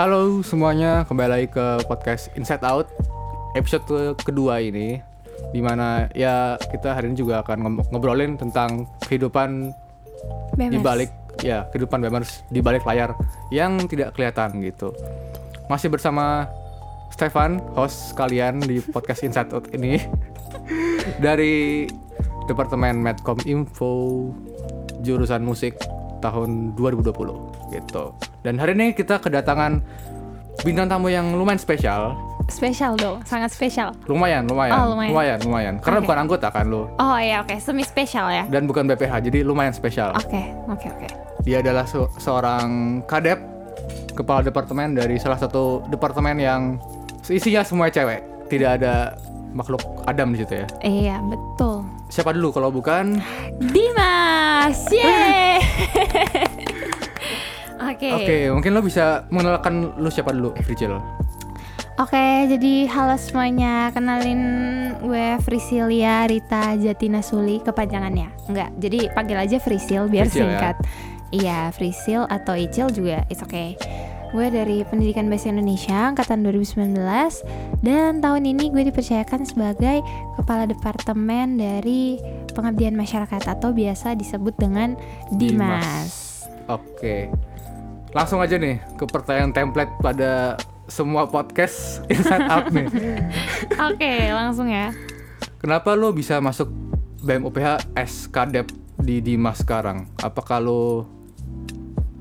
Halo semuanya, kembali lagi ke podcast Inside Out. Episode kedua ini Di mana ya kita hari ini juga akan ngob- ngobrolin tentang kehidupan di balik ya kehidupan bebas di balik layar yang tidak kelihatan gitu. Masih bersama Stefan, host kalian di podcast Inside Out ini dari Departemen Medcom Info jurusan musik tahun 2020 gitu. Dan hari ini kita kedatangan bintang tamu yang lumayan spesial. Spesial dong, sangat spesial. Lumayan, lumayan, Oh, lumayan. lumayan, lumayan. Karena bukan anggota kan lo Oh iya oke, semi spesial ya. dan bukan BPH, jadi lumayan spesial. Oke, oke oke. Dia adalah se- seorang kadep kepala departemen dari salah satu departemen yang isinya semua cewek. Tidak ada makhluk Adam di situ ya. Iya betul. Siapa dulu kalau bukan? Dimas, yeay. Oke. Oke, mungkin lo bisa mengenalkan lo siapa dulu, Fricil. Oke, jadi halo semuanya. Kenalin gue Frisilia Rita Jatina Suli kepanjangannya. Enggak, jadi panggil aja Frisil biar Frisil ya? singkat. Iya, Frisil atau Icil juga it's okay. Gue dari Pendidikan Bahasa Indonesia angkatan 2019 dan tahun ini gue dipercayakan sebagai kepala departemen dari pengabdian masyarakat atau biasa disebut dengan Dimas. Oke. Langsung aja nih ke pertanyaan template pada semua podcast Inside Out nih. Oke, langsung ya. Kenapa lo bisa masuk S Kadep di Dimas sekarang? Apakah lo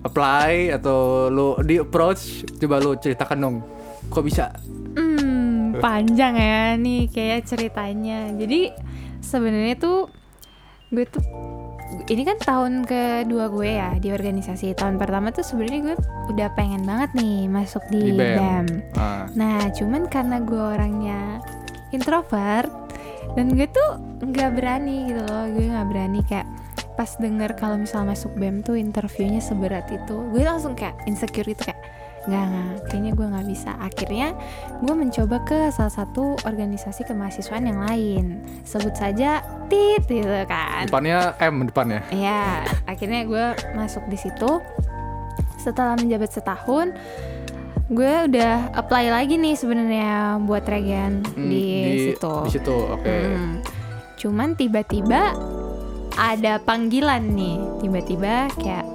apply atau lo di approach? Coba lo ceritakan dong. Kok bisa? Hmm, panjang ya nih kayak ceritanya. Jadi sebenarnya tuh gue tuh ini kan tahun kedua gue ya di organisasi. Tahun pertama tuh sebenarnya gue udah pengen banget nih masuk di, Di BEM. BEM. Ah, Nah, cuman karena gue orangnya introvert dan gue tuh nggak berani gitu loh. Gue nggak berani kayak pas denger kalau misal masuk BEM tuh interviewnya seberat itu, gue langsung kayak insecure itu kayak nggak nggak. Kayaknya gue nggak bisa. Akhirnya gue mencoba ke salah satu organisasi kemahasiswaan yang lain. Sebut saja tit gitu kan. Depannya M depannya. ya akhirnya gue masuk di situ. Setelah menjabat setahun gue udah apply lagi nih sebenarnya buat regen Hmm, di, situ. Di situ, oke. Hmm. cuman tiba-tiba ada panggilan nih. Tiba-tiba kayak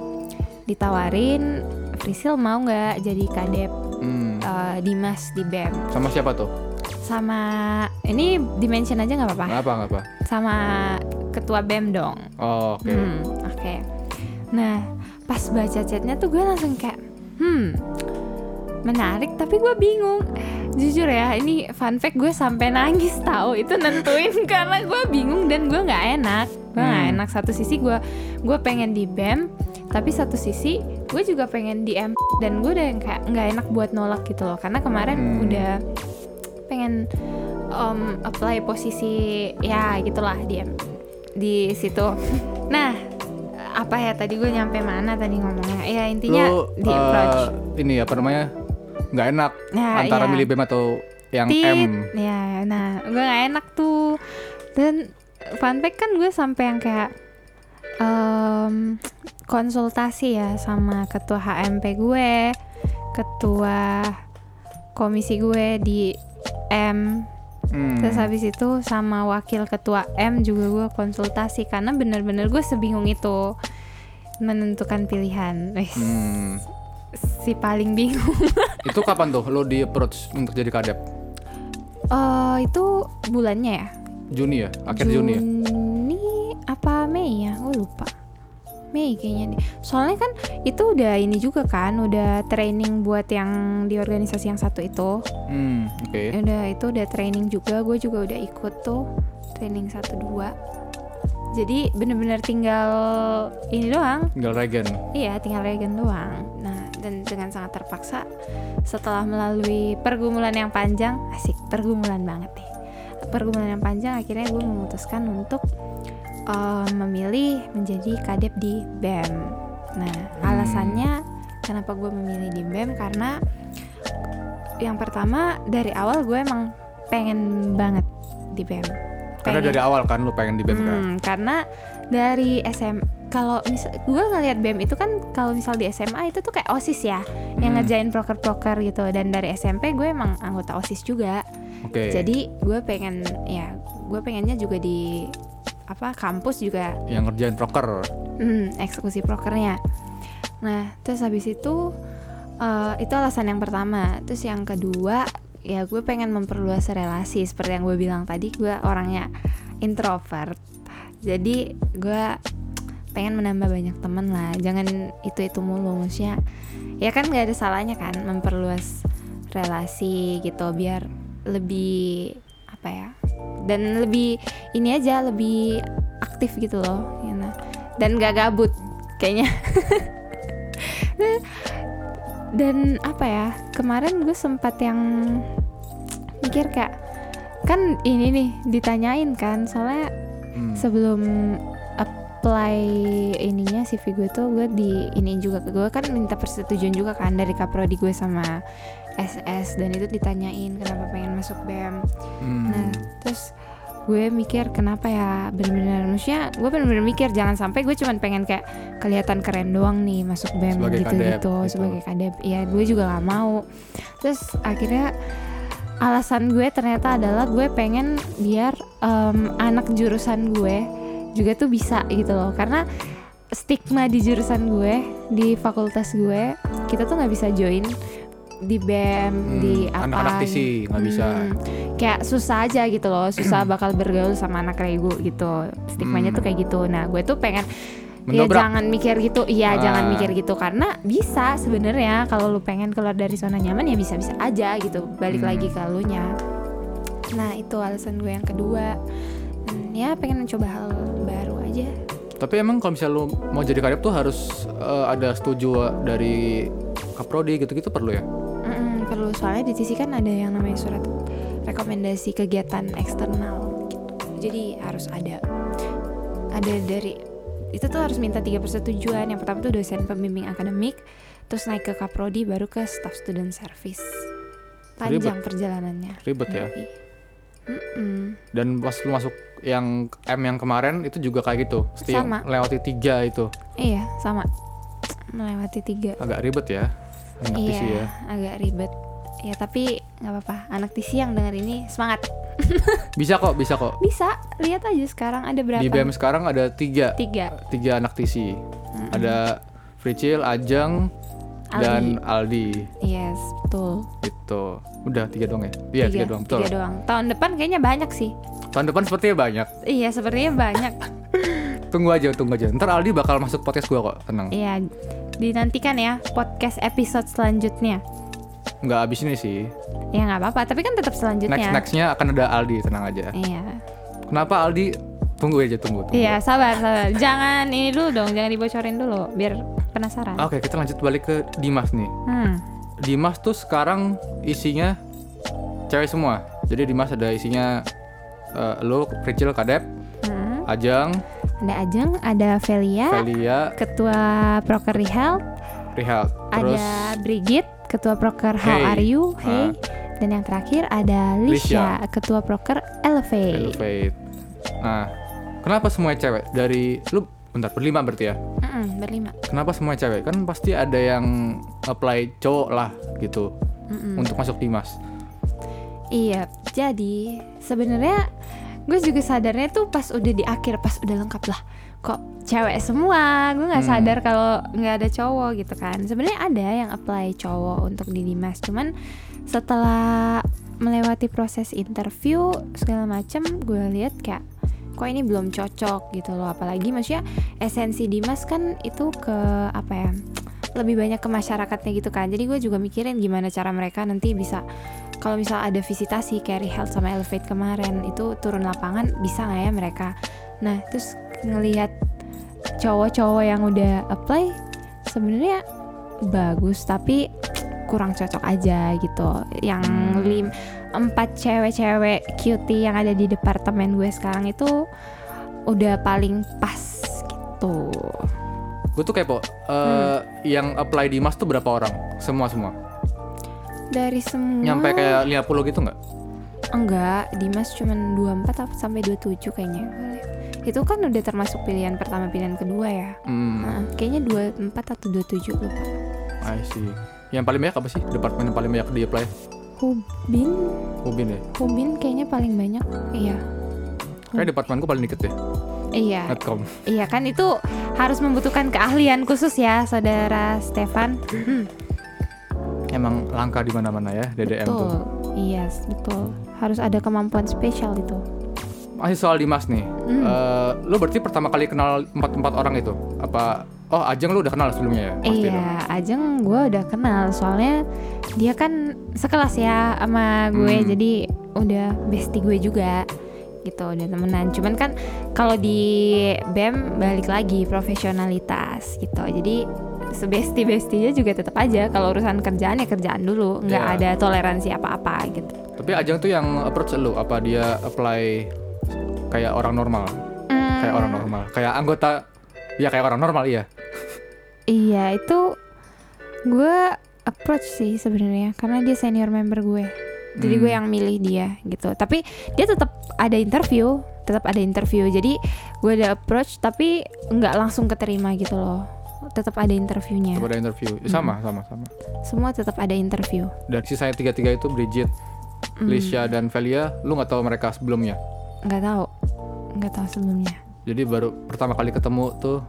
ditawarin Frisil mau nggak jadi kadep Hmm. eh, Dimas di BEM Sama siapa tuh? sama ini dimention aja nggak apa-apa Kenapa ngapa? sama ketua BEM dong Oh, oke. Hmm, oke. Nah, pas baca chatnya tuh gue langsung kayak, hmm, menarik. Tapi gue bingung. Jujur ya, ini fun fact gue sampai nangis tahu itu nentuin karena gue bingung dan gue nggak enak. Gue nggak Hmm. enak. Satu sisi gue gue pengen di bem, tapi satu sisi gue juga pengen di M dan gue udah yang kayak nggak enak buat nolak gitu loh. Karena kemarin Hmm. udah pengen um, apply posisi ya gitulah di M- di situ. Nah, apa ya tadi gue nyampe mana tadi ngomongnya? Ya intinya Lo di approach. eh, ini apa namanya? nggak enak Nah, antara iya. milih BEM atau yang Tit. M. Ya, nah gue nggak enak tuh. Dan fun fact kan gue sampai yang kayak em, konsultasi ya sama ketua HMP gue, ketua komisi gue di M Hmm. Terus habis itu sama wakil ketua M juga gue konsultasi karena bener-bener gue sebingung itu menentukan pilihan. Hmm. si paling bingung. Itu kapan tuh lo di approach untuk jadi kadep? Eh itu bulannya ya? Juni ya? Akhir Juni ya? Apa Mei ya? Gue lupa. Mei kayaknya deh. Soalnya kan itu udah ini juga kan, udah training buat yang di organisasi yang satu itu. Hmm, oke. Udah itu udah training juga, gue juga udah ikut tuh training satu dua. Jadi bener-bener tinggal ini doang, Tinggal regen. iya tinggal regen doang. Nah dan dengan sangat terpaksa setelah melalui pergumulan yang panjang, asik pergumulan banget nih. Pergumulan yang panjang akhirnya gue memutuskan untuk eh, memilih menjadi kadep di BEM. Nah alasannya kenapa gue memilih di BEM karena yang pertama dari awal gue emang pengen banget di BEM. Karena Pengen. dari awal kan lo pengen di BEM kan? Hmm, karena dari SM kalau misal gue ngeliat BEM itu kan kalau misal di SMA itu tuh kayak osis ya yang Hmm. ngerjain proker-proker gitu dan dari SMP gue emang anggota osis juga Oke. jadi gue pengen ya gue pengennya juga di apa kampus juga yang ngerjain proker. hmm, eksekusi prokernya. Nah terus habis itu eh, itu alasan yang pertama. Terus yang kedua ya gue pengen memperluas relasi. Seperti yang gue bilang tadi gue orangnya introvert. Jadi gue pengen menambah banyak temen lah. Jangan itu itu mulu maksudnya. Ya kan nggak ada salahnya kan memperluas relasi gitu biar lebih apa ya dan lebih ini aja lebih aktif gitu loh ya nah. dan gak gabut kayaknya dan apa ya kemarin gue sempat yang mikir kayak kan ini nih ditanyain kan soalnya Hmm. sebelum apply ininya CV gue tuh gue di ini juga gue kan minta persetujuan juga kan dari kaprodi gue sama SS dan itu ditanyain kenapa pengen masuk BEM Hmm. Nah, terus gue mikir kenapa ya bener-bener maksudnya gue bener-bener mikir jangan sampai gue cuman pengen kayak kelihatan keren doang nih masuk BEM Sebagai gitu kadep, gitu. sebagai kadep. Ya gue juga nggak mau. Terus akhirnya alasan gue ternyata adalah gue pengen biar em, anak jurusan gue juga tuh bisa gitu loh. Karena stigma di jurusan gue di fakultas gue kita tuh nggak bisa join di BEM Hmm, di apa anak-anak TC nggak bisa. Hmm, kayak susah aja gitu loh susah bakal bergaul sama anak regu gitu stigmanya Hmm. tuh kayak gitu nah gue tuh pengen ya Mendobrak. jangan mikir gitu iya Ah. jangan mikir gitu karena bisa sebenarnya kalau lu pengen keluar dari zona nyaman ya bisa bisa aja gitu balik Hmm. lagi ke lu nya nah itu alasan gue yang kedua Hmm, ya pengen mencoba hal baru aja Tapi emang kalau misalnya lu mau jadi kadep tuh harus eh, ada setuju dari kaprodi gitu-gitu perlu ya? Perlu soalnya di TC kan ada yang namanya surat rekomendasi kegiatan eksternal gitu. Jadi harus ada ada dari itu tuh harus minta tiga persetujuan. Yang pertama tuh dosen pembimbing akademik, terus naik ke kaprodi baru ke staff student service. Panjang perjalanannya. Ribet ya. Yoi. Mm-mm. Dan pas lu masuk yang M yang kemarin itu juga kayak gitu. Mesti Sama. lewati tiga itu. Iya sama melewati tiga. Agak ribet ya. Iya, ya. agak ribet. Ya tapi nggak apa-apa. Anak TC yang denger ini semangat. Bisa kok, bisa kok. Bisa lihat aja sekarang ada berapa? Di BM sekarang ada tiga, Tiga. tiga anak TC. Ada Fricil, Ajeng, dan Aldi. Yes, betul. Itu. Udah tiga doang ya? Iya, tiga, doang. Betul. tiga doang. Tahun depan kayaknya banyak sih. Tahun depan sepertinya banyak. Iya, sepertinya banyak. Tunggu aja, tunggu aja. Ntar Aldi bakal masuk podcast gua kok, tenang. Iya, dinantikan ya podcast episode selanjutnya. Nggak abis ini sih. Ya nggak apa-apa, tapi kan tetap Next selanjutnya. nextnya akan ada Aldi, tenang aja. Iya. Kenapa Aldi? Tunggu aja, tunggu. tunggu. Iya, sabar, sabar. jangan ini dulu dong, jangan dibocorin dulu, biar penasaran. Oke, kita lanjut balik ke Dimas nih. Hmm. Dimas tuh sekarang isinya cewek semua. Jadi Dimas ada isinya eh, lo, Fricil, Kadep, Hmm. Ajang, Ada Ajeng, ada Velia, Velia, ketua Proker Health, Rihal. Terus ada Brigit, ketua Proker How Hey. Are You? Ah. Hey. Dan yang terakhir ada Lisha, ketua Proker Elevate. Elevate. Nah, kenapa semuanya cewek? Dari lu bentar berlima berarti ya? Mm-mm, berlima. Kenapa semuanya cewek? Kan pasti ada yang apply cowok lah gitu Mm-mm. untuk masuk Dimas. Iya, jadi sebenarnya gue juga sadarnya tuh pas udah di akhir, pas udah lengkap lah. Kok cewek semua? Gue nggak Hmm. sadar kalau nggak ada cowok gitu kan. Sebenarnya ada yang apply cowok untuk di Dimas, cuman setelah melewati proses interview segala macam, gue lihat kayak kok ini belum cocok gitu loh. Apalagi maksudnya esensi Dimas kan itu ke apa ya? lebih banyak ke masyarakatnya gitu kan jadi gue juga mikirin gimana cara mereka nanti bisa kalau misal ada visitasi carry health sama elevate kemarin itu turun lapangan bisa nggak ya mereka nah terus ngelihat cowok-cowok yang udah apply sebenarnya bagus tapi kurang cocok aja gitu yang Hmm. lim empat cewek-cewek cutie yang ada di departemen gue sekarang itu udah paling pas gitu Gue tuh kepo. eh, Hmm. Yang apply Dimas tuh berapa orang? Semua semua. dari semua Nyampe kayak 50 gitu nggak? Enggak, Dimas cuman 24 apa sampai 27 kayaknya. itu kan udah termasuk pilihan pertama pilihan kedua ya Hmm, Nah, kayaknya 24 atau 27 lupa I see. Yang paling banyak apa sih? Departemen yang paling banyak di apply? Hubin Hubin ya. Hubin kayaknya paling banyak iya Kayak departemenku paling dikit deh. iya Netcom. iya kan itu harus membutuhkan keahlian khusus ya saudara Stefan Hmm, Emang langka di mana-mana ya DDM betul tuh. iya betul harus ada kemampuan spesial itu Masih soal Dimas nih. Hmm. Eh, lu berarti pertama kali kenal empat empat orang itu? Apa? Oh Ajeng lu udah kenal sebelumnya ya? Pasti dong. Iya, Ajeng gue udah kenal soalnya dia kan sekelas ya sama gue, Hmm. jadi udah bestie gue juga gitu, udah temenan. Cuman kan kalau di BEM balik lagi profesionalitas gitu, jadi sebesti bestinya juga tetap aja kalau urusan kerjaan ya kerjaan dulu, nggak Iya. ada toleransi apa-apa gitu. Tapi Ajeng tuh yang approach lu? Apa dia apply kayak orang normal? Hmm, Kayak orang normal? Kayak anggota? Ya kayak orang normal iya. Iya itu gue approach sih sebenarnya karena dia senior member gue. Jadi gue Hmm. yang milih dia gitu. Tapi dia tetap ada interview, tetap ada interview. Jadi gue ada approach tapi nggak langsung keterima gitu loh. Tetap ada interviewnya. Ada interview. Hmm. Ya, sama sama sama. Semua tetap ada interview. Dan sisanya tiga tiga itu Bridget, Hmm, Lisha dan Velia. Lu nggak tahu mereka sebelumnya? Nggak tahu, nggak tahu sebelumnya. Jadi baru pertama kali ketemu tuh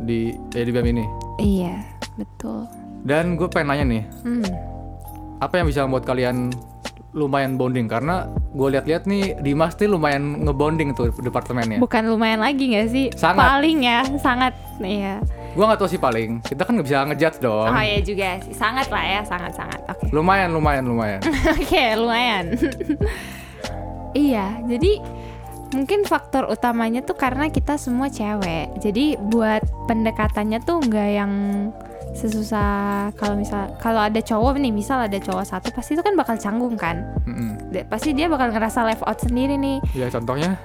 di ya di BEM ini. Iya betul. Dan gue pengen nanya nih, Hmm. apa yang bisa membuat kalian lumayan bonding? Karena gue lihat-lihat nih Dimas nih lumayan ngebonding tuh departemennya. Bukan lumayan lagi nggak sih? Sangat. Paling ya, sangat. Iya. Gue nggak tahu sih paling. Kita kan nggak bisa ngejudge dong. Oh ya juga sih, sangat lah ya, sangat sangat. Oke. Lumayan, lumayan, lumayan. Oke, lumayan. iya, jadi mungkin faktor utamanya tuh karena kita semua cewek. Jadi buat pendekatannya tuh nggak yang sesusah kalau misal kalau ada cowok nih, misal ada cowok satu pasti itu kan bakal canggung kan. Mm-mm. De- pasti dia bakal ngerasa left out sendiri nih. Ya contohnya,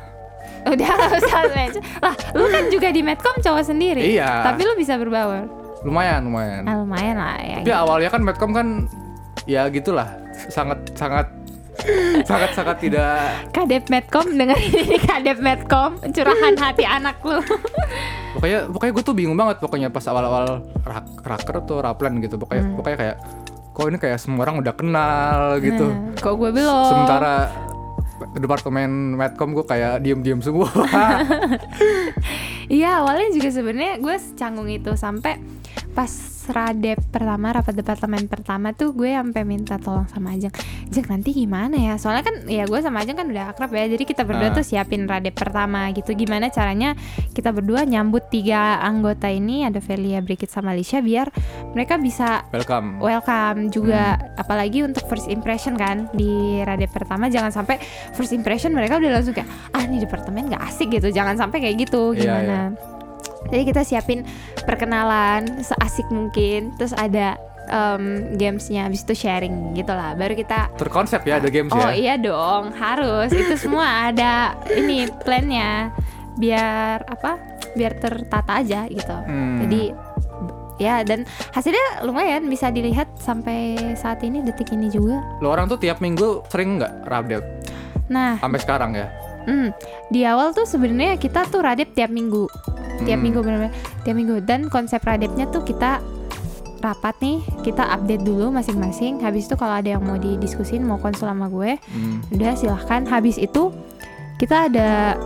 Udah usah mention. Lah, lu kan juga di Medcom cowok sendiri. Iya. Tapi lu bisa berbaur. lumayan, lumayan. Nah, lumayan lah ya. Tapi awalnya kan Medcom kan ya gitulah, sangat sangat sangat sangat tidak Kadep Medcom dengan ini Kadep Medcom curahan hati anak lu. pokoknya pokoknya gue tuh bingung banget pokoknya pas awal-awal rak, raker atau raplan gitu pokoknya Hmm. pokoknya kayak kok ini kayak semua orang udah kenal gitu Nah, kok gue belum. sementara departemen medcom gue kayak diem-diem semua. Iya awalnya juga sebenarnya gue canggung itu sampai pas radep pertama rapat departemen pertama tuh gue sampai minta tolong sama Ajeng Ajeng nanti gimana ya? Soalnya kan ya gue sama Ajeng kan udah akrab ya jadi kita berdua Ah. tuh siapin radep pertama gitu. Gimana caranya kita berdua nyambut tiga anggota ini ada Velia, Brigit sama Lisha biar mereka bisa welcome. welcome juga. Apalagi untuk first impression kan di radep pertama. Jangan sampai first impression mereka udah langsung kayak ah ini departemen nggak asik gitu jangan sampai kayak gitu. Iya, gimana? iya. jadi kita siapin perkenalan seasik mungkin terus ada em, gamesnya habis itu sharing gitu lah. Baru kita terkonsep ya ada games oh ya iya dong harus. Itu semua ada ini plannya. Biar apa? Biar tertata aja gitu. Hmm. jadi ya dan hasilnya lumayan bisa dilihat sampai saat ini detik ini juga. lo orang tuh tiap minggu sering nggak update Nah, sampai sekarang ya hmm, di awal tuh sebenarnya kita tuh radep tiap minggu, tiap Hmm. minggu benar-benar tiap minggu dan konsep radepnya tuh kita rapat nih, kita update dulu masing-masing. Habis itu kalau ada yang mau didiskusin, mau konsul sama gue, Hmm. udah silahkan. Habis itu kita ada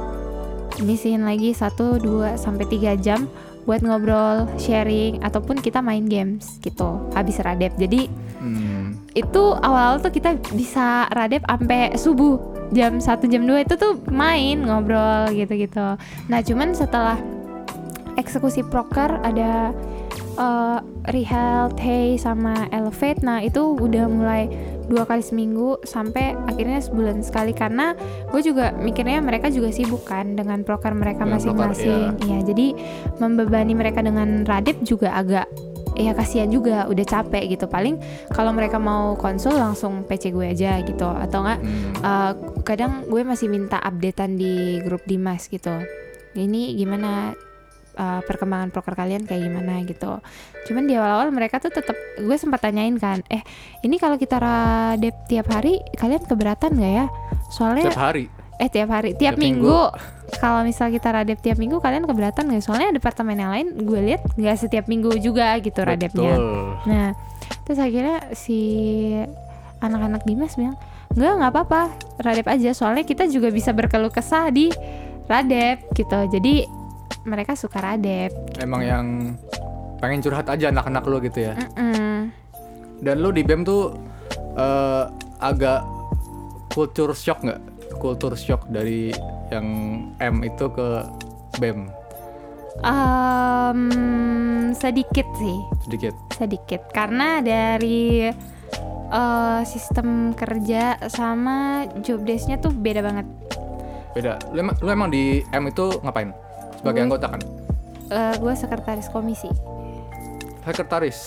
ngisiin lagi 1, 2 sampai 3 jam buat ngobrol, sharing ataupun kita main games gitu. Habis radep. Jadi Hmm. itu awal-awal tuh kita bisa radep sampai subuh jam 1 jam 2 itu tuh main ngobrol gitu-gitu. Nah, cuman setelah eksekusi proker ada uh, Rehealth, Hey sama Elevate. Nah, itu udah mulai dua kali seminggu sampai akhirnya sebulan sekali karena gue juga mikirnya mereka juga sibuk kan dengan proker mereka masing-masing. Iya, jadi membebani mereka dengan radep juga agak ya kasihan juga udah capek gitu paling kalau mereka mau konsul langsung PC gue aja gitu atau enggak Hmm. Uh, kadang gue masih minta updatean di grup Dimas gitu. Ini gimana uh, perkembangan proker kalian kayak gimana gitu. Cuman di awal-awal mereka tuh tetap gue sempat tanyain kan, eh ini kalau kita radep tiap hari kalian keberatan nggak ya? Soalnya Setiap hari eh tiap hari tiap, Tiap minggu. minggu, kalau misal kita radep tiap minggu kalian keberatan nggak soalnya departemen yang lain gue lihat nggak setiap minggu juga gitu radepnya nah terus akhirnya si anak-anak Dimas bilang nggak nggak apa-apa radep aja soalnya kita juga bisa berkeluh kesah di radep gitu jadi mereka suka radep Emang yang pengen curhat aja anak-anak lu gitu ya. Mm-mm. Dan lu di BEM tuh eh, agak culture shock nggak? Culture shock dari yang M itu ke BEM Em, sedikit sih sedikit. sedikit karena dari eh, sistem kerja sama job desk-nya tuh beda banget. Beda. Lu emang, lu emang di M itu ngapain? Sebagai Gue- anggota kan? Eh, gue sekretaris komisi, Sekretaris.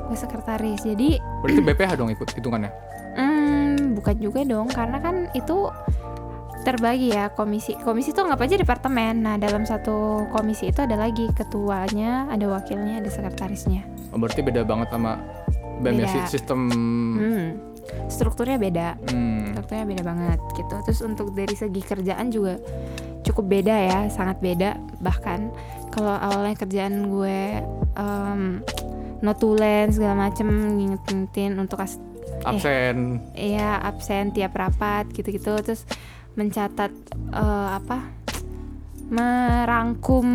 gue sekretaris. Jadi Berarti BPH dong ikut hitungannya. Bukan juga dong karena kan itu terbagi ya komisi. Komisi tuh anggap aja departemen. Nah dalam satu komisi itu ada lagi ketuanya, ada wakilnya, ada sekretarisnya. Oh, berarti beda banget sama BEM ya sistem Hmm, strukturnya beda. hmm, Waktunya beda banget gitu. Terus untuk dari segi kerjaan juga cukup beda ya, sangat beda. Bahkan kalau awalnya kerjaan gue um, notulen segala macem nginget-ngingetin untuk as absen. ya absen tiap rapat gitu-gitu. Terus mencatat eh, apa? Merangkum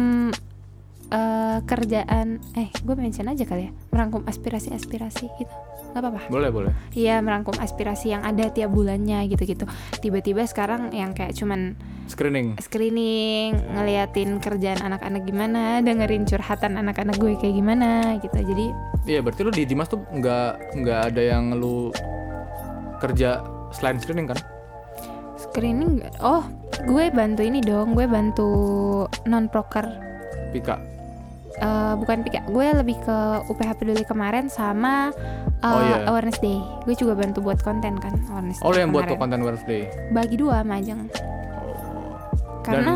eh, kerjaan eh gue mention aja kali ya merangkum aspirasi-aspirasi gitu nggak apa-apa Boleh, boleh. Iya merangkum aspirasi yang ada tiap bulannya gitu-gitu. Tiba-tiba sekarang yang kayak cuman Screening. screening, ngeliatin kerjaan anak-anak gimana, dengerin curhatan anak-anak gue kayak gimana gitu. Jadi Iya, berarti lu di Dimas tuh nggak nggak ada yang lu kerja selain screening kan? screening, oh gue bantu ini dong, gue bantu non proker. Pika. Eh, bukan pika, gue lebih ke UPH peduli kemarin sama eh, Oh, iya. awareness day. Gue juga bantu buat konten kan awareness Oh, day yang buat kemarin. konten Wednesday. Bagi dua sama Ajeng. Karena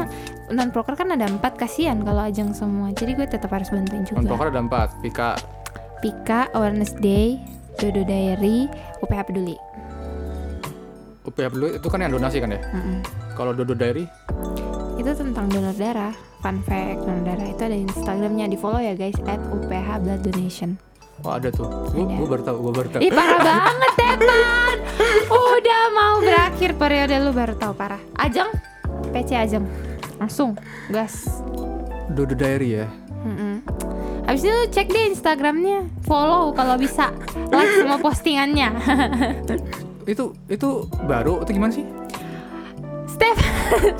non proker kan ada empat kasihan kalau Ajeng semua. Jadi gue tetap harus bantuin juga. Non-proker ada empat. Pika. Pika, Awareness Day, Dodo Diary, UPH Peduli. UPH dulu itu kan yang donasi kan ya? Mm-mm. Kalau Dodo Diary, Itu tentang donor darah. Fun fact, donor darah itu ada Instagramnya di follow ya guys at UPH Blood Donation. oh ada tuh. Gue baru tahu, gue baru tahu. Ih parah banget Tepan Udah mau berakhir periode lu baru tahu parah Ajeng PC Ajeng Langsung gas Dodo Diary ya. Mm-mm. Habis itu cek deh Instagramnya Follow kalau bisa Like semua postingannya Itu itu baru itu gimana sih? Steph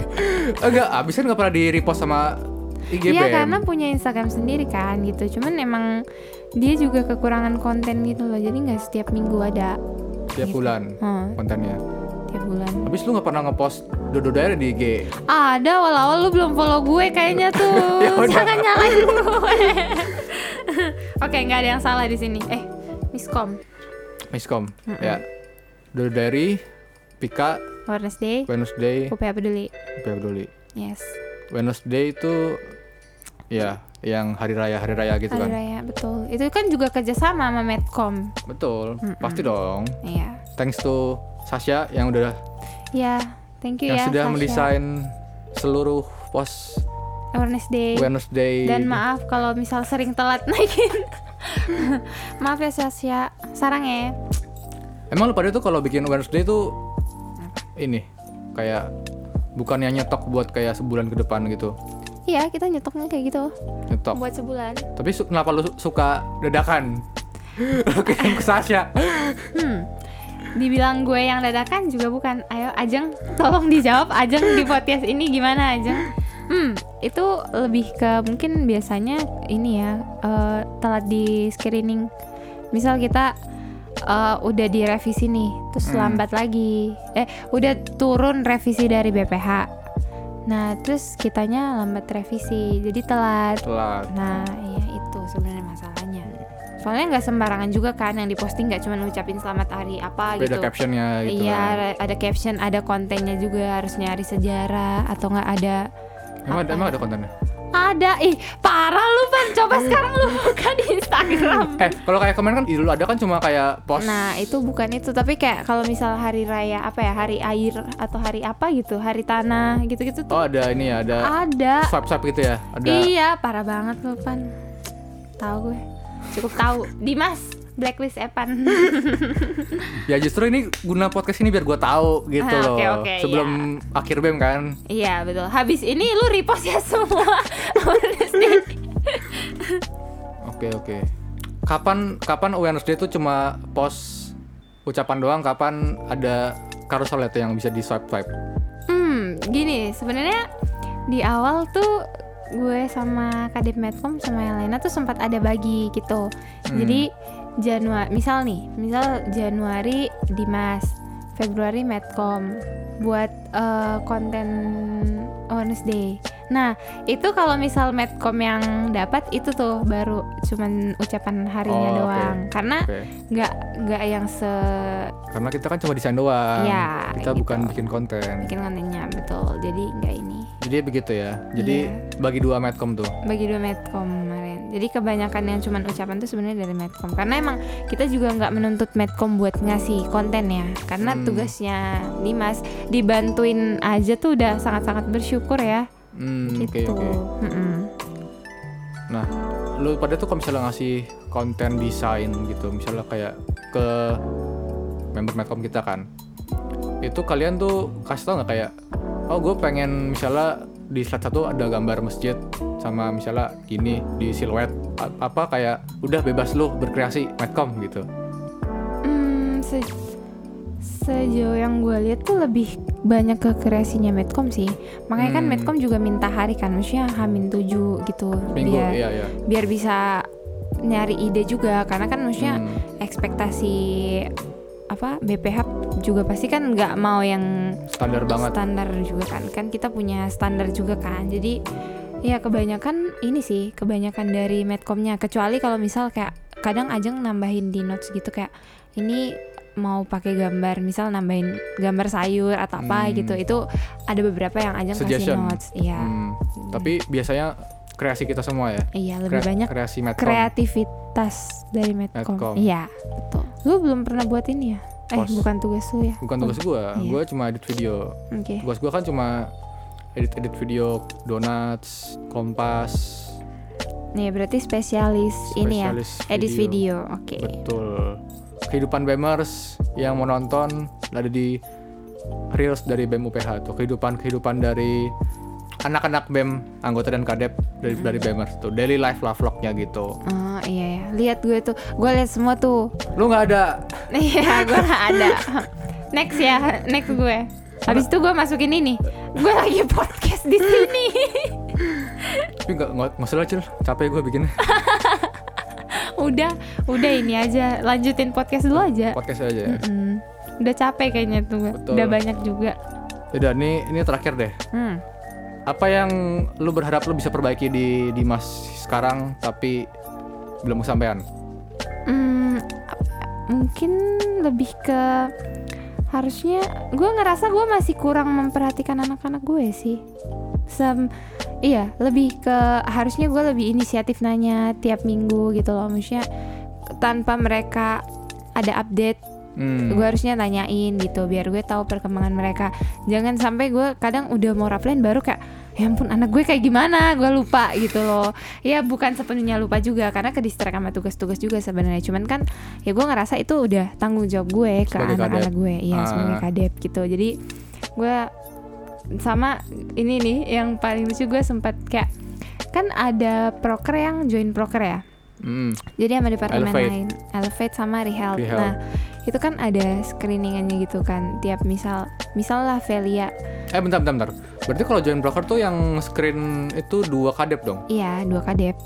Enggak, abis kan nggak pernah di repost sama IGBM. Iya karena punya Instagram sendiri kan gitu Cuman emang dia juga kekurangan konten gitu loh Jadi nggak setiap minggu ada tiap bulan hmm, kontennya. Tiap bulan Habis lu nggak pernah ngepost Dodo Diary di IG. Ada awal-awal lu belum follow gue kayaknya tuh Ya udah. Jangan nyalain gue Oke nggak ada yang salah di sini Eh miskom Miskom. Ya. Dodo Diary, Pika, Awareness Day Wednesday, UPH peduli UPH peduli. Yes Wednesday itu ya yang hari raya hari raya gitu Hari kan. Raya betul Itu kan juga kerjasama sama Medcom Betul, Mm-mm. pasti dong. Iya Thanks to Sasha yang udah Ya thank you yang ya sudah Sasha. mendesain seluruh post Awareness Day Wednesday. Dan maaf kalau misal sering telat naikin Maaf ya Sasha Sarang ya Emang lu pada tuh kalau bikin Wednesday tuh ini kayak bukannya nyetok buat kayak sebulan ke depan gitu. Iya kita nyetoknya kayak gitu Nyetok. Buat sebulan Tapi su- kenapa lu su- suka dadakan? Kirim ke Sasha. Hmm. Dibilang gue yang dadakan juga bukan. Ayo Ajeng, tolong dijawab Ajeng di podcast ini gimana Ajeng? Hmm, itu lebih ke mungkin biasanya ini ya eh, telat di screening. Misal kita eh, udah direvisi nih, terus Hmm. lambat lagi. Eh, udah turun revisi dari BPH. Nah, terus kitanya lambat revisi, jadi telat. Telat. Nah, ya itu sebenarnya masalahnya. Soalnya nggak sembarangan juga kan yang diposting nggak cuma ngucapin selamat hari apa Beda gitu. captionnya gitu. Iya, kan. ada- ada caption, ada kontennya juga harus nyari sejarah atau nggak ada. Emang ada, emang ada kontennya? Ada, ih parah lu pan. Coba sekarang lu buka di Instagram. Eh, kalau kayak kemarin kan dulu ada kan cuma kayak post Nah itu bukan itu tapi kayak kalau misal hari raya apa ya hari air atau hari apa gitu hari tanah gitu-gitu tuh Oh, ada ini ya, ada ada. swipe-swipe gitu ya. Ada Iya parah banget lu pan. Tahu gue. Cukup tahu. Dimas blacklist Epan. Ya justru ini guna podcast ini biar gua tahu gitu Ah, loh. oke, Sebelum akhir BEM kan. Iya betul. Habis ini lu repost ya semua. Oke, oke. Kapan kapan awareness day itu cuma post ucapan doang, kapan ada carousel itu yang bisa di swipe-swipe? Hmm, gini sebenarnya di awal tuh gue sama Kadip Medcom sama Elena tuh sempat ada bagi gitu. Jadi Januari, misal nih, misal Januari Dimas, Februari Medcom buat eh, konten awareness day. Nah, itu kalau misal Medcom yang dapat itu tuh baru cuman ucapan harinya Oh, doang. Karena Oke. nggak nggak yang se Karena kita kan cuma desain doang. Ya, kita gitu. bukan bikin konten. bikin kontennya betul. Jadi nggak ini. Jadi begitu ya. Jadi Iya. bagi dua Medcom tuh. bagi dua medcom jadi kebanyakan yang cuman ucapan tuh sebenarnya dari medcom karena emang kita juga nggak menuntut medcom buat ngasih konten ya karena Hmm. tugasnya Dimas dibantuin aja tuh udah sangat-sangat bersyukur ya Hmm, oke gitu oke. Mm-mm. Nah, lu pada tuh kalau misalnya ngasih konten desain gitu, misalnya kayak ke member Medcom kita kan, itu kalian tuh kasih tau nggak kayak, oh gue pengen misalnya di slide satu ada gambar masjid sama misalnya gini di siluet apa kayak udah bebas lu berkreasi Medcom gitu. Hmm, se- sejauh yang gue lihat tuh lebih banyak ke kreasinya medcom sih makanya kan Hmm. medcom juga minta hari kan maksudnya hamin tujuh gitu Minggu, biar iya iya. biar bisa nyari ide juga karena kan maksudnya Hmm, ekspektasi apa BPH juga pasti kan nggak mau yang standar banget. standar juga kan kan kita punya standar juga kan jadi ya kebanyakan ini sih kebanyakan dari medcomnya kecuali kalau misal kayak kadang ajeng nambahin di notes gitu kayak ini mau pakai gambar misal nambahin gambar sayur atau apa Hmm. gitu itu ada beberapa yang ajeng kasih Suggestion. notes iya Hmm, tapi biasanya kreasi kita semua ya. iya lebih Krea- banyak kreasi Medcom. kreativitas dari medcom. Medcom. Iya, betul. Lu belum pernah buat ini ya? Eh, bukan tugas lu ya? Bukan tugas gua, Iya. gua cuma edit video. Oke. Tugas gua kan cuma edit-edit video donuts, kompas, Nih, berarti spesialis, ini ya, spesialis edit video. Oke. Betul. Kehidupan BEMers yang mau nonton ada di Reels dari BEM UPH tuh. Kehidupan-kehidupan dari anak-anak BEM, anggota dan kadep dari Hmm. dari BEMers tuh. Daily life lah vlognya gitu. Oh iya ya, lihat gue tuh, gue lihat semua tuh. Lu nggak ada Iya, gue nggak ada. Next ya, next gue. Habis itu gue masukin ini. Gue lagi podcast di sini. tapi nggak nggak nggak usah lah, Cil. capek gue bikinnya udah, udah ini aja. Lanjutin podcast dulu aja. podcast aja ya. Mm-mm. Udah capek kayaknya tuh. Betul. Udah banyak juga. Udah, ini ini terakhir deh. Hmm. Apa yang lu berharap lu bisa perbaiki di di Mas sekarang tapi belum kesampaian? Hmm, mungkin lebih ke harusnya gue ngerasa gue masih kurang memperhatikan anak-anak gue sih. Sem iya lebih ke harusnya gue lebih inisiatif nanya tiap minggu gitu loh maksudnya tanpa mereka ada update Hmm. gue harusnya nanyain gitu biar gue tahu perkembangan mereka jangan sampai gue kadang udah mau rapline baru kayak ya ampun anak gue kayak gimana gue lupa gitu loh ya bukan sepenuhnya lupa juga karena ke distract sama tugas-tugas juga sebenarnya cuman kan ya gue ngerasa itu udah tanggung jawab gue ke anak-anak gue ya Ah. sebagai kadep gitu jadi gue sama ini nih yang paling lucu gue sempat kayak kan ada proker yang join proker ya Hmm. jadi sama departemen Elevate. lain Elevate sama Rehealth. Rehealth. Nah, itu kan ada screeningannya gitu kan. Tiap misal misal lah Velia, Eh bentar bentar bentar. Berarti kalau join broker tuh yang screen itu dua kadep dong. iya dua kadep.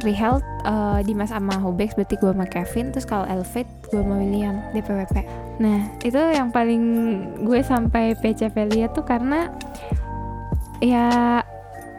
Rehealth eh, Dimas sama Hobex berarti gue sama Kevin terus kalau Elevate gue sama William DPWP. Nah, itu yang paling gue sampai PC Velia tuh karena ya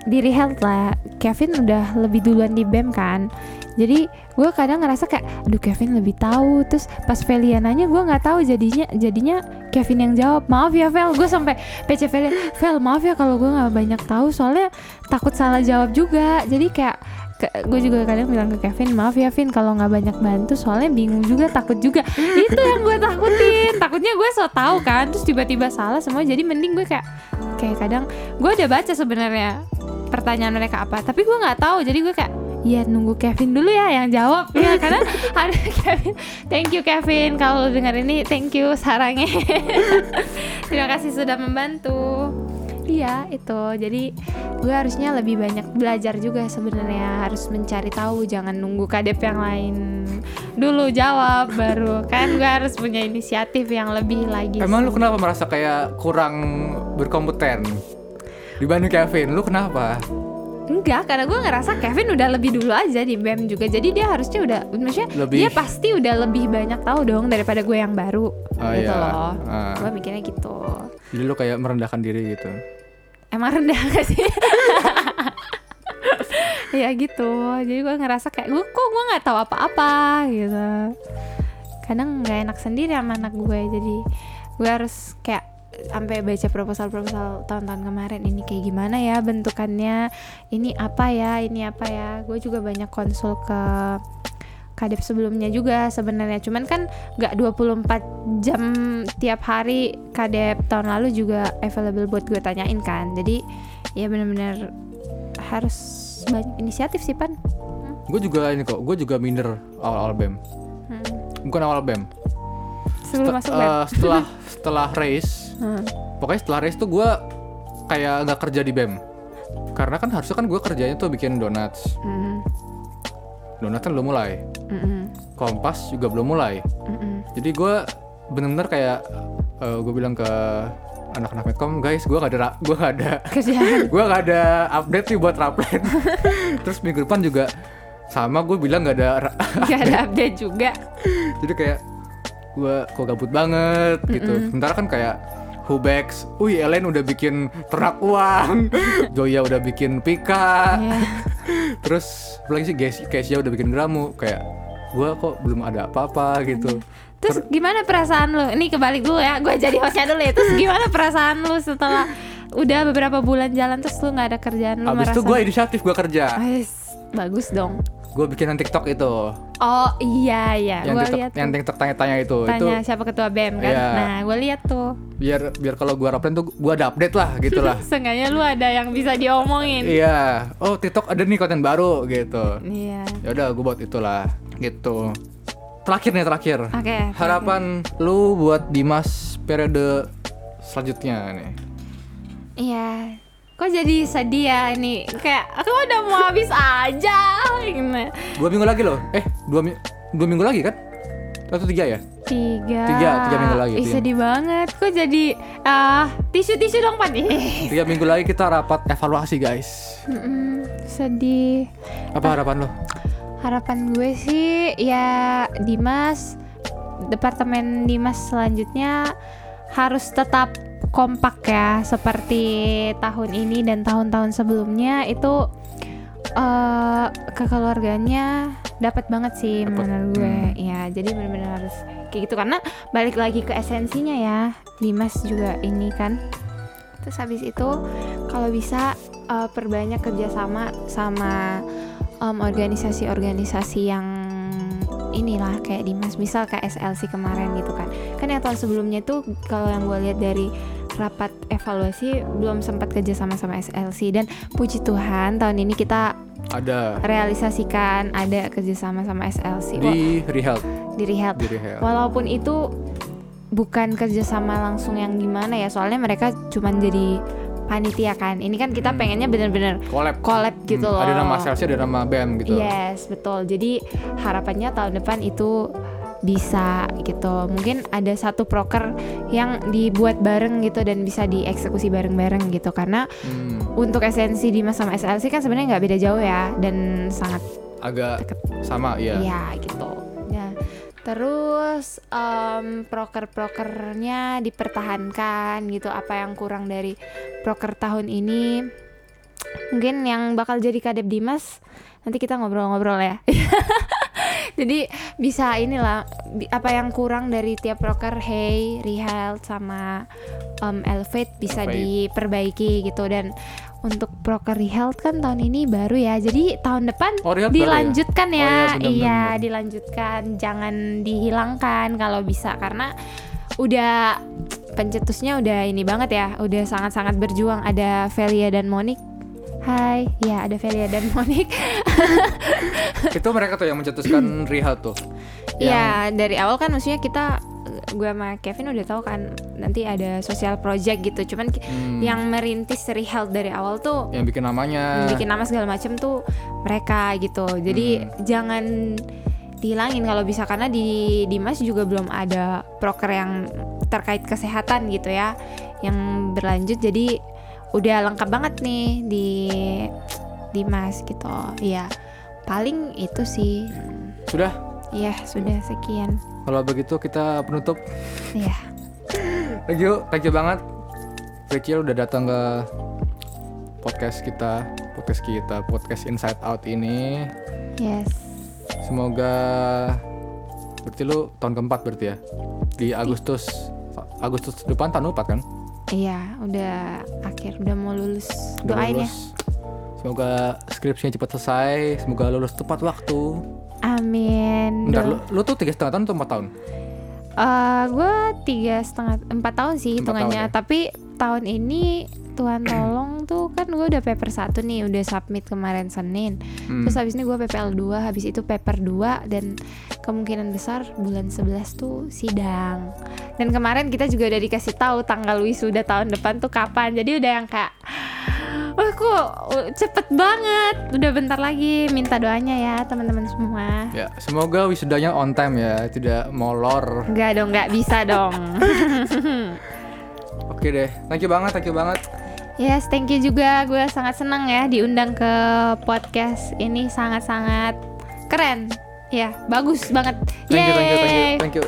di Rehealth lah Kevin udah lebih duluan di BEM kan jadi gue kadang ngerasa kayak aduh Kevin lebih tahu. Terus pas Velia nanya gue nggak tahu jadinya jadinya Kevin yang jawab maaf ya Vel. Gue sampai PC Velia Vel maaf ya kalau gue nggak banyak tahu soalnya takut salah jawab juga. Jadi kayak gue juga kadang bilang ke Kevin maaf ya Vin kalau nggak banyak bantu soalnya bingung juga takut juga. Itu yang gue takutin. Takutnya gue so tau kan terus tiba-tiba salah semua jadi mending gue kayak kayak kadang gue udah baca sebenarnya pertanyaan mereka apa tapi gue nggak tahu. Jadi gue kayak ya nunggu Kevin dulu ya yang jawab. Ya karena ada Kevin. Thank you Kevin. Kalau lu dengar ini thank you sarangnya. Terima kasih sudah membantu. Iya itu. Jadi gue harusnya lebih banyak belajar juga sebenarnya. Harus mencari tahu jangan nunggu kadep yang lain dulu jawab. Baru kan gue harus punya inisiatif yang lebih lagi Emang lu sih. kenapa merasa kayak kurang berkompeten dibanding Kevin? Lu kenapa? Enggak, karena gue ngerasa Kevin udah lebih dulu aja di BEM juga Jadi dia harusnya udah, maksudnya Lebih- dia pasti udah lebih banyak tahu dong daripada gue yang baru Oh, Gitu iya. loh Ah. Gue mikirnya gitu Jadi lu kayak merendahkan diri gitu. Emang rendah gak sih? ya gitu Jadi gue ngerasa kayak, gue kok gue gak tahu apa-apa gitu Kadang gak enak sendiri sama anak gue Jadi gue harus kayak sampai baca proposal-proposal tahun-tahun kemarin ini kayak gimana ya bentukannya? Ini apa ya? Ini apa ya? Gue juga banyak konsul ke kadep sebelumnya juga sebenarnya. Cuman kan nggak 24 jam tiap hari kadep tahun lalu juga available buat gue tanyain kan. Jadi ya benar-benar harus banyak inisiatif sih pan. Gue juga ini kok, gue juga minder awal-awal BEM. Hmm. Bukan awal BEM. sebelum Set- masuk web setelah setelah race, Hmm. pokoknya setelah race tuh gue kayak nggak kerja di BEM. Karena kan harusnya kan gue kerjanya tuh bikin donuts. Mm, Donat kan belum mulai. mm, mm, Kompas juga belum mulai. mm, mm. Jadi gue bener-bener kayak gue bilang ke anak-anak Medcom, guys, gue gak ada, gue gak ada, gue gak ada update nih buat Raplen. Terus minggu depan juga sama gue bilang gak ada, nggak ada update juga jadi kayak gue kok gabut banget gitu. Sementara kan kayak Hubex, wih Ellen udah bikin ternak uang, Joya udah bikin pika, Iya. terus apalagi sih Kes- Kesia udah bikin gramu, kayak gue kok belum ada apa-apa gitu. Terus gimana perasaan lu? Ini kebalik dulu ya, gue jadi hostnya dulu ya. Terus gimana perasaan lu setelah udah beberapa bulan jalan terus lu nggak ada kerjaan lu Abis merasa? itu gue inisiatif gue kerja. Ais, bagus dong. Gue bikinan TikTok itu Oh iya iya, yang gue TikTok lihat yang. TikTok tanya-tanya itu itu Tanya siapa ketua BEM kan? Iya. Nah gue lihat tuh. biar biar kalau gue raplen tuh gue ada update lah gitu lah Seenggaknya lu ada yang bisa diomongin. iya oh TikTok ada nih konten baru gitu Iya. ya udah gue buat itulah gitu terakhir nih terakhir Oke. harapan lu buat Dimas periode selanjutnya nih Iya. Kok jadi sedih ya ini? Kayak aku udah mau habis aja. Gimana? dua minggu lagi loh eh dua, dua minggu lagi kan atau tiga ya Tiga. Tiga, tiga minggu lagi, Ih, tiga. sedih banget. Kok jadi ah tisu tisu dong pan. Ih, tiga minggu lagi kita rapat evaluasi guys mm-mm, sedih. apa harapan lo Harapan gue sih ya Dimas departemen Dimas selanjutnya harus tetap kompak ya seperti tahun ini dan tahun-tahun sebelumnya itu eh kekeluarganya dapat banget sih Dapet. menurut gue. Ya jadi benar-benar harus kayak gitu. Karena balik lagi ke esensinya ya Dimas juga ini kan. Terus habis itu kalau bisa eh, perbanyak kerjasama sama organisasi-organisasi yang inilah kayak Dimas misal kayak SLC kemarin gitu kan. Kan yang tahun sebelumnya tuh kalau yang gue lihat dari rapat evaluasi belum sempat kerja sama sama SLC dan puji Tuhan tahun ini kita ada. realisasikan ada kerjasama sama SLC di rehab. Di rehab. Di walaupun itu bukan kerjasama langsung yang gimana ya soalnya mereka cuman jadi panitia kan. Ini kan kita Hmm. pengennya bener-bener collab. collab gitu Hmm, loh. ada nama salesnya ada nama BEM gitu. Yes betul. Jadi harapannya tahun depan itu bisa gitu. Mungkin ada satu proker yang dibuat bareng gitu dan bisa dieksekusi bareng-bareng gitu. Karena Hmm, untuk esensi Dimas sama SLC kan sebenarnya nggak beda jauh ya dan sangat agak deket. sama iya. Iya gitu. Terus em, proker-prokernya dipertahankan gitu. Apa yang kurang dari proker tahun ini? Mungkin yang bakal jadi kadep Dimas nanti kita ngobrol-ngobrol ya. Jadi bisa inilah apa yang kurang dari tiap proker Hey, Rehealth sama em, Elevate bisa Elevate. diperbaiki gitu dan untuk proker health kan tahun ini baru ya. Jadi tahun depan Oh, ya? dilanjutkan Oh, ya. iya, benar, iya, benar. dilanjutkan. Jangan dihilangkan kalau bisa karena udah pencetusnya udah ini banget ya. Udah sangat-sangat berjuang. Ada Velia dan Monik. Hai, ya ada Velia dan Monik. itu mereka tuh yang mencetuskan Rehab tuh. Iya, dari awal kan maksudnya kita gue sama Kevin udah tahu kan nanti ada social project gitu. Cuman Hmm, yang merintis Rehealth dari awal tuh yang bikin namanya. bikin nama segala macam tuh mereka gitu. Jadi Hmm. jangan dihilangin kalau bisa karena di Dimas juga belum ada proker yang terkait kesehatan gitu ya yang berlanjut. Jadi udah lengkap banget nih di Dimas gitu. Iya. Paling itu sih. Sudah. Iya, sudah sekian. Kalau begitu kita penutup. Iya. Thank you, thank you banget. Rachel udah datang ke podcast kita, podcast kita, podcast Inside Out ini. Yes. Semoga berarti lu tahun keempat berarti ya di Agustus Agustus depan tahun keempat kan? Iya, udah akhir, udah mau lulus. Udah Doain ya. Semoga skripsinya cepat selesai, semoga lulus tepat waktu. Amin. Bentar, lu, lu tuh tiga setengah tahun atau empat tahun? Eh, gue tiga setengah empat tahun sih hitungannya ya? tapi tahun ini Tuhan tolong tuh kan gue udah paper satu nih udah submit kemarin Senin Hmm. terus habis ini gue PPL 2 habis itu paper 2 dan kemungkinan besar bulan 11 tuh sidang dan kemarin kita juga udah dikasih tahu tanggal wisuda tahun depan tuh kapan jadi udah yang kayak Wah kok uh, cepet banget Udah bentar lagi Minta doanya ya teman-teman semua Ya, semoga wisudanya on time ya, tidak molor. Enggak dong, nggak bisa dong Oke deh, thank you banget, thank you banget. Yes, thank you juga. Gue sangat senang ya diundang ke podcast ini sangat-sangat keren. Ya, bagus banget. Thank you, thank you, thank you, thank you.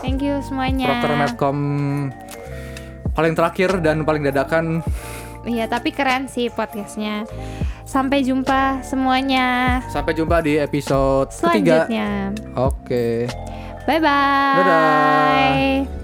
Thank you semuanya. Medcom paling terakhir dan paling dadakan. Iya, tapi keren sih podcastnya. Sampai jumpa semuanya Sampai jumpa di episode ketiga. selanjutnya. Oke. Bye bye. Dadah.